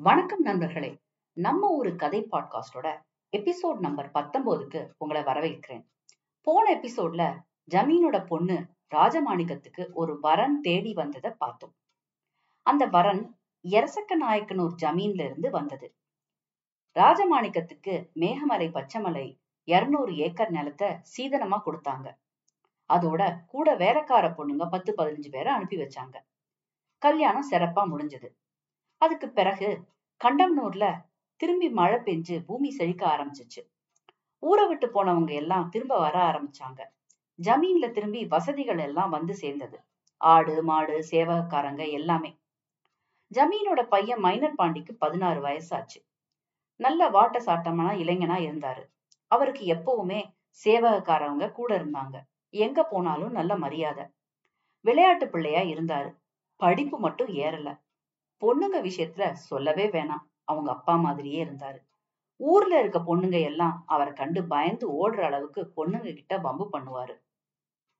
வணக்கம் நண்பர்களே. நம்ம ஒரு கதை பாட்காஸ்டோட எபிசோட் நம்பர் பத்தொன்பதுக்கு உங்களை வரவேற்கிறேன். போன எபிசோட்ல ஜமீனோட பொண்ணு ராஜமாணிக்கத்துக்கு ஒரு வரன் தேடி வந்ததை பார்த்தோம். அந்த வரன் எரசக்க நாயக்கனூர் ஜமீன்ல இருந்து வந்தது. ராஜமாணிக்கத்துக்கு மேகமலை பச்சைமலை இருநூறு ஏக்கர் நிலத்தை சீதனமா கொடுத்தாங்க. அதோட கூட வேலைக்கார பொண்ணுங்க பத்து பதினஞ்சு பேரை அனுப்பி வச்சாங்க. கல்யாணம் சிறப்பா முடிஞ்சது. அதுக்கு பிறகு கண்டம்னூர்ல திரும்பி மழை பெஞ்சு பூமி செழிக்க ஆரம்பிச்சிச்சு. ஊரை விட்டு போனவங்க எல்லாம் திரும்ப வர ஆரம்பிச்சாங்க. ஜமீன்ல திரும்பி வசதிகள் எல்லாம் வந்து சேர்ந்தது. ஆடு மாடு சேவகக்காரங்க எல்லாமே. ஜமீனோட பையன் மைனர் பாண்டிக்கு பதினாறு வயசாச்சு. நல்ல வாட்ட சாட்டமான இளைஞனா இருந்தாரு. அவருக்கு எப்பவுமே சேவகக்காரவங்க கூட இருந்தாங்க. எங்க போனாலும் நல்ல மரியாதை. விளையாட்டு பிள்ளையா இருந்தாரு. படிப்பு மட்டும் ஏறல. பொண்ணுங்க விஷயத்துல சொல்லவே வேணாம். அவங்க அப்பா மாதிரியே இருந்தாரு. ஊர்ல இருக்க பொண்ணுங்க எல்லாம் அவரை கண்டு பயந்து ஓடுற அளவுக்கு பொண்ணுங்க கிட்ட வம்பு பண்ணுவாரு.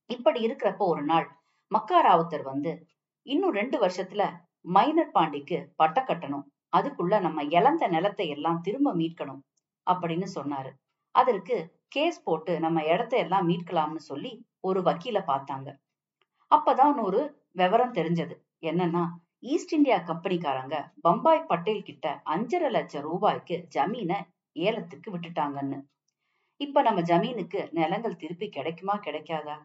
இப்படி இருக்கிறப்ப ஒரு நாள் மக்கா ராவுத்தர் வந்து இன்னும் ரெண்டு வருஷத்துல மைனர் பாண்டிக்கு பட்ட கட்டணும். அதுக்குள்ள நம்ம இழந்த நிலத்தை எல்லாம் திரும்ப மீட்கணும் அப்படின்னு சொன்னாரு. அதற்கு கேஸ் போட்டு நம்ம இடத்த எல்லாம் மீட்கலாம்னு சொல்லி ஒரு வக்கீல பார்த்தாங்க. அப்பதான் ஒரு விவரம் தெரிஞ்சது. என்னன்னா ஈஸ்ட் இந்தியா கம்பெனிக்காரங்க பம்பாய் பட்டேல் கிட்ட அஞ்சரை லட்சம் ரூபாய்க்கு ஜமீனை ஏலத்துக்கு விட்டுட்டாங்கன்னு. இப்ப நம்ம ஜமீனுக்கு நிலங்கள் திருப்பி கிடைக்குமா கிடைக்காதா?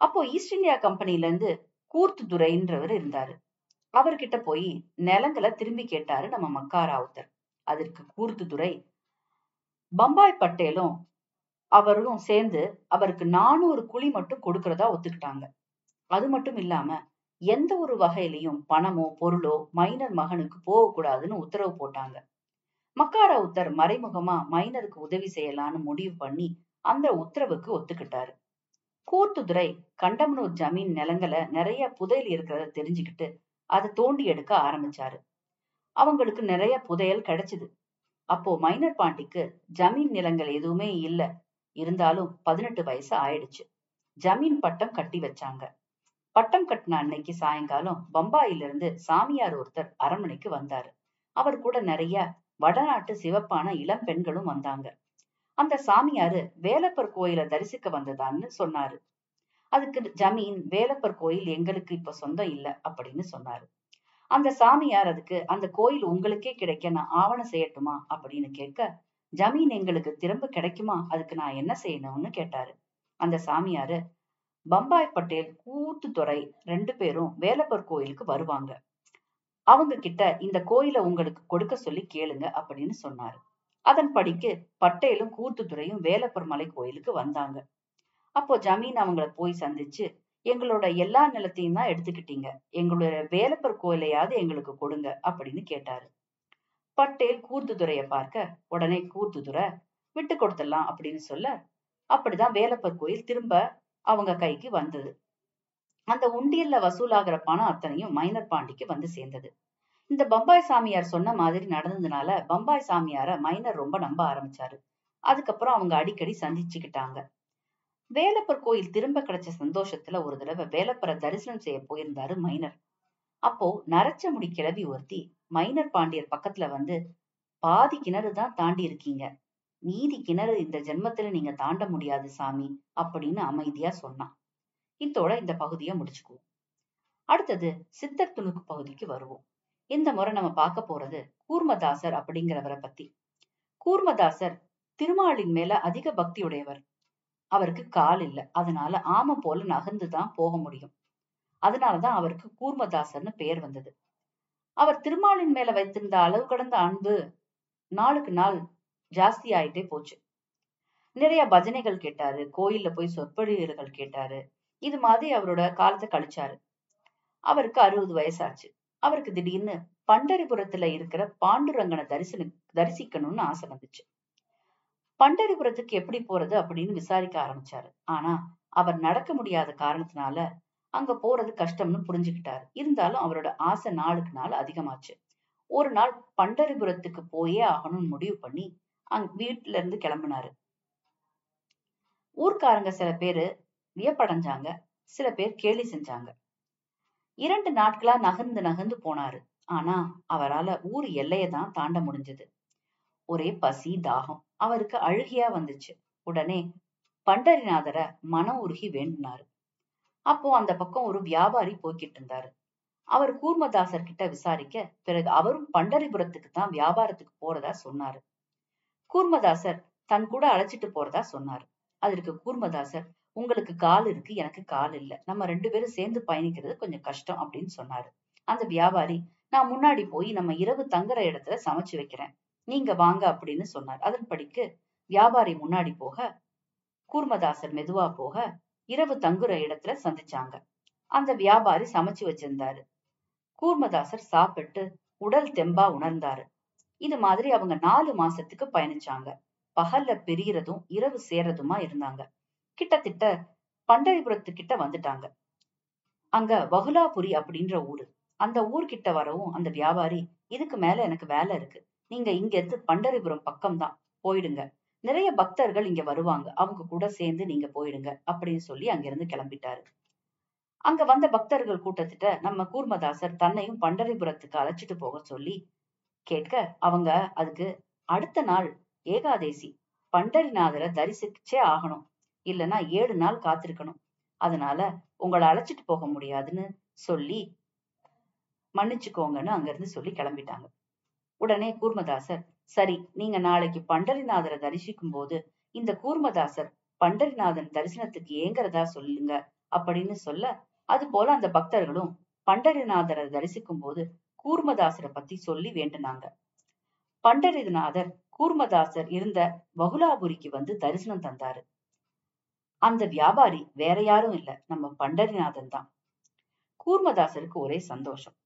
அப்போ ஈஸ்ட் இந்தியா கம்பெனில இருந்து கூர்த்து துரைன்றவர் இருந்தாரு. அவர்கிட்ட போய் நிலங்களை திரும்பி கேட்டாரு நம்ம மக்கா ராவுத்தர் அதற்கு கூர்த்து துரை பம்பாய் பட்டேலும் அவரும் சேர்ந்து அவருக்கு நானூறு குழி மட்டும் கொடுக்கறதா ஒத்துக்கிட்டாங்க. அது மட்டும் இல்லாம எந்த ஒரு வகையிலையும் பணமோ பொருளோ மைனர் மகனுக்கு போகக்கூடாதுன்னு உத்தரவு போட்டாங்க. மக்காரவுத்தர் மறைமுகமா மைனருக்கு உதவி செய்யலான்னு முடிவு பண்ணி அந்த உத்தரவுக்கு ஒத்துக்கிட்டாரு. கூர்த்துதுரை கண்டமனூர் ஜமீன் நிலங்களை நிறைய புதையல் இருக்கிறத தெரிஞ்சுக்கிட்டு அதை தோண்டி எடுக்க ஆரம்பிச்சாரு. அவங்களுக்கு நிறைய புதையல் கிடைச்சது. அப்போ மைனர் பாண்டிக்கு ஜமீன் நிலங்கள் எதுவுமே இல்ல. இருந்தாலும் பதினெட்டு வயசு ஆயிடுச்சு. ஜமீன் பட்டம் கட்டி வச்சாங்க. பட்டம் கட்டின அன்னைக்கு சாயங்காலம் பம்பாயிலிருந்து சாமியார் ஒருத்தர் அரண்மனைக்கு வந்தாரு. அவர் கூட நிறைய வடநாட்டு சிவப்பான இளம் பெண்களும் வந்தாங்க. அந்த சாமியாரு வேலப்பர் கோயில தரிசிக்க வந்ததான்னு சொன்னாரு. அதுக்கு ஜமீன் வேலப்பர் கோயில் எங்களுக்கு இப்ப சொந்தம் இல்ல அப்படின்னு சொன்னாரு. அந்த சாமியார் அதுக்கு அந்த கோயில் உங்களுக்கே கிடைக்க நான் ஆவணம் செய்யட்டுமா அப்படின்னு கேட்க ஜமீன் எங்களுக்கு திரும்ப கிடைக்குமா? அதுக்கு நான் என்ன செய்யணும்னு கேட்டாரு. அந்த சாமியாரு பம்பாய் பட்டேல் கூத்துத்துறை ரெண்டு பேரும் வேலப்பர் கோயிலுக்கு வருவாங்க. அவங்க கிட்ட இந்த கோயில உங்களுக்கு கொடுக்க சொல்லி கேளுங்க அப்படின்னு சொன்னாரு. அதன்படிக்கு பட்டேலும் கூத்துத்துறையும் வேலப்பர் மலை கோயிலுக்கு வந்தாங்க. அப்போ ஜமீன் அவங்கள போய் சந்திச்சு எங்களோட எல்லா நிலத்தையும் தான் எடுத்துக்கிட்டீங்க. எங்களோட வேலப்பர் கோயிலையாவது எங்களுக்கு கொடுங்க அப்படின்னு கேட்டாரு. பட்டேல் கூர்த்துதுறைய பார்க்க உடனே கூர்த்துதுறை விட்டு கொடுத்துடலாம் அப்படின்னு சொல்ல அப்படிதான் வேலப்பர் கோயில் திரும்ப அவங்க கைக்கு வந்தது. அந்த உண்டியல்ல வசூலாகிற பணம் அத்தனையும் மைனர் பாண்டிக்கு வந்து சேர்ந்தது. இந்த பம்பாய் சாமியார் சொன்ன மாதிரி நடந்ததுனால பம்பாய் சாமியார மைனர் ரொம்ப நம்ப ஆரம்பிச்சாரு. அதுக்கப்புறம் அவங்க அடிக்கடி சந்திச்சுக்கிட்டாங்க. வேலப்பர் கோயில் திரும்ப கிடைச்ச சந்தோஷத்துல ஒரு தடவை வேலப்பரை தரிசனம் செய்ய போயிருந்தாரு மைனர். அப்போ நரச்ச முடி கிளவி ஒருத்தி மைனர் பாண்டியர் பக்கத்துல வந்து பாதி கிணறு தான் தாண்டி இருக்கீங்க. மீதி கிணறு இந்த ஜென்மத்துல நீங்க தாண்ட முடியாது சாமி அப்படின்னு அமைதியா சொன்னான். இத்தோட இந்த பகுதியை முடிச்சுக்குவோம். அடுத்தது சித்தர் துணுக்கு பகுதிக்கு வருவோம். இந்த முறை நம்ம பார்க்க போறது கூர்மதாசர் அப்படிங்கிறவரை பத்தி. கூர்மதாசர் திருமாலின் மேல அதிக பக்தியுடையவர். அவருக்கு கால் இல்ல. அதனால ஆம போல நகர்ந்துதான் போக முடியும். அதனாலதான் அவருக்கு கூர்மதாசர்னு பெயர் வந்தது. அவர் திருமாலின் மேல வைத்திருந்த அளவு கடந்த அன்பு நாளுக்கு நாள் ஜாஸ்தி ஆயிட்டே போச்சு. நிறைய பஜனைகள் கேட்டாரு கோயில்ல போய் சொற்பொழிவுகள் கேட்டாரு. இது மாதிரி அவரோட காலத்தை கழிச்சாரு. அவருக்கு அறுபது வயசாச்சு. அவருக்கு திடீர்னு பண்டரிபுரத்துல இருக்கிற பாண்டுரங்கனை தரிசன தரிசிக்கணும்னு ஆசை வந்துச்சு. பண்டரிபுரத்துக்கு எப்படி போறது அப்படின்னு விசாரிக்க ஆரம்பிச்சாரு. ஆனா அவர் நடக்க முடியாத காரணத்தினால அங்க போறது கஷ்டம்னு புரிஞ்சுக்கிட்டாரு. இருந்தாலும் அவரோட ஆசை நாளுக்கு நாள் அதிகமாச்சு. ஒரு நாள் பண்டரிபுரத்துக்கு போயே ஆகணும்னு முடிவு பண்ணி அங்க வீட்டுல இருந்து கிளம்பினாரு. ஊர்க்காரங்க சில பேரு வியப்படைஞ்சாங்க சில பேர் கேலி செஞ்சாங்க. இரண்டு நாட்களா நகர்ந்து நகர்ந்து போனாரு. ஆனா அவரால ஊர் எல்லையை தான் தாண்ட முடிஞ்சது. ஒரே பசி தாகம். அவருக்கு அழுகையா வந்துச்சு. உடனே பண்டரிநாதரை மனம் உருகி வேண்டினாரு. அப்போ அந்த பக்கம் ஒரு வியாபாரி போய்கிட்டு இருந்தாரு. அவர் கூர்மதாசர் கிட்ட விசாரிக்க பிறகு அவரும் பண்டரிபுரத்துக்கு தான் வியாபாரத்துக்கு போறதா சொன்னாரு. கூர்மதாசர் தன் கூட அழைச்சிட்டு போறதா சொன்னாரு. அதற்கு கூர்மதாசர் உங்களுக்கு கால் இருக்கு எனக்கு கால் இல்ல. நம்ம ரெண்டு பேரும் சேர்ந்து பயணிக்கிறது கொஞ்சம் கஷ்டம் அப்படின்னு சொன்னாரு. அந்த வியாபாரி நான் முன்னாடி போய் நம்ம இரவு தங்குற இடத்துல சமைச்சு வைக்கிறேன். நீங்க வாங்க அப்படின்னு சொன்னார். அதன்படிக்கு வியாபாரி முன்னாடி போக கூர்மதாசர் மெதுவா போக இரவு தங்குற இடத்துல சந்திச்சாங்க. அந்த வியாபாரி சமைச்சு வச்சிருந்தாரு. கூர்மதாசர் சாப்பிட்டு உடல் தெம்பா உணர்ந்தாரு. இது மாதிரி அவங்க நாலு மாசத்துக்கு பயணிச்சாங்க. பகல்ல பிரியறதும் இரவு சேரதுமா இருந்தாங்க. கிட்டத்தட்ட பண்டரிபுரத்து கிட்ட வந்துட்டாங்க. அங்க வகுலாபுரி அப்படின்ற ஊரு. அந்த ஊர்கிட்ட வரவும் அந்த வியாபாரி இதுக்கு மேல எனக்கு வேலை இருக்கு. நீங்க இங்க இருந்து பண்டரிபுரம் பக்கம் தான். போயிடுங்க. நிறைய பக்தர்கள் இங்க வருவாங்க. அவங்க கூட சேர்ந்து நீங்க போயிடுங்க. அப்படின்னு சொல்லி அங்கிருந்து கிளம்பிட்டாரு. அங்க வந்த பக்தர்கள் கூட்டத்திட்ட நம்ம கூர்மதாசர் தன்னையும் பண்டரிபுரத்துக்கு அழைச்சிட்டு போக சொல்லி கேட்க அவங்க அதுக்கு அடுத்த நாள் ஏகாதேசி பண்டரிநாதரை தரிசிச்சே ஆகணும். இல்லைன்னா ஏழு நாள் காத்திருக்கணும். அதனால உங்களை அழைச்சிட்டு போக முடியாதுன்னு சொல்லி மன்னிச்சுக்கோங்கன்னு அங்கிருந்து சொல்லி கிளம்பிட்டாங்க. உடனே கூர்மதாசர் சரி நீங்க நாளைக்கு பண்டரிநாதரை தரிசிக்கும் போது இந்த கூர்மதாசர் பண்டரிநாதன் தரிசனத்துக்கு ஏங்குறதா சொல்லுங்க அப்படின்னு சொல்ல அது போல அந்த பக்தர்களும் பண்டரிநாதரை தரிசிக்கும் போது கூர்மதாசரை பத்தி சொல்லி வேண்டுனாங்க. பண்டரிநாதர் கூர்மதாசர் இருந்த வகுலாபுரிக்கு வந்து தரிசனம் தந்தாரு. அந்த வியாபாரி வேற யாரும் இல்ல. நம்ம பண்டரிநாதன் தான். கூர்மதாசருக்கு ஒரே சந்தோஷம்.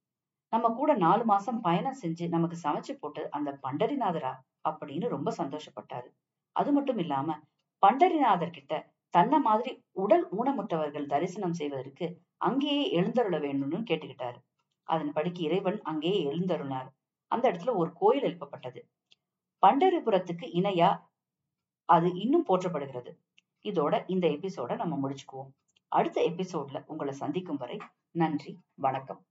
நம்ம கூட நாலு மாசம் பயணம் செஞ்சு நமக்கு சமைச்சு போட்டு அந்த பண்டரிநாதரா அப்படின்னு ரொம்ப சந்தோஷப்பட்டாரு. அது மட்டும் இல்லாம பண்டரிநாதர் கிட்ட தன்னை மாதிரி உடல் ஊனமுற்றவர்கள் தரிசனம் செய்வதற்கு அங்கேயே எழுந்தருள வேண்டும்னு கேட்டுக்கிட்டாரு. அதன்படிக்கு இறைவன் அங்கேயே எழுந்தருளார். அந்த இடத்துல ஒரு கோயில் எழுப்பப்பட்டது. பண்டரிபுரத்துக்கு இணையா அது இன்னும் போற்றப்படுகிறது. இதோட இந்த எபிசோட நம்ம முடிச்சுக்குவோம். அடுத்த எபிசோட்ல உங்களை சந்திக்கும் வரை நன்றி வணக்கம்.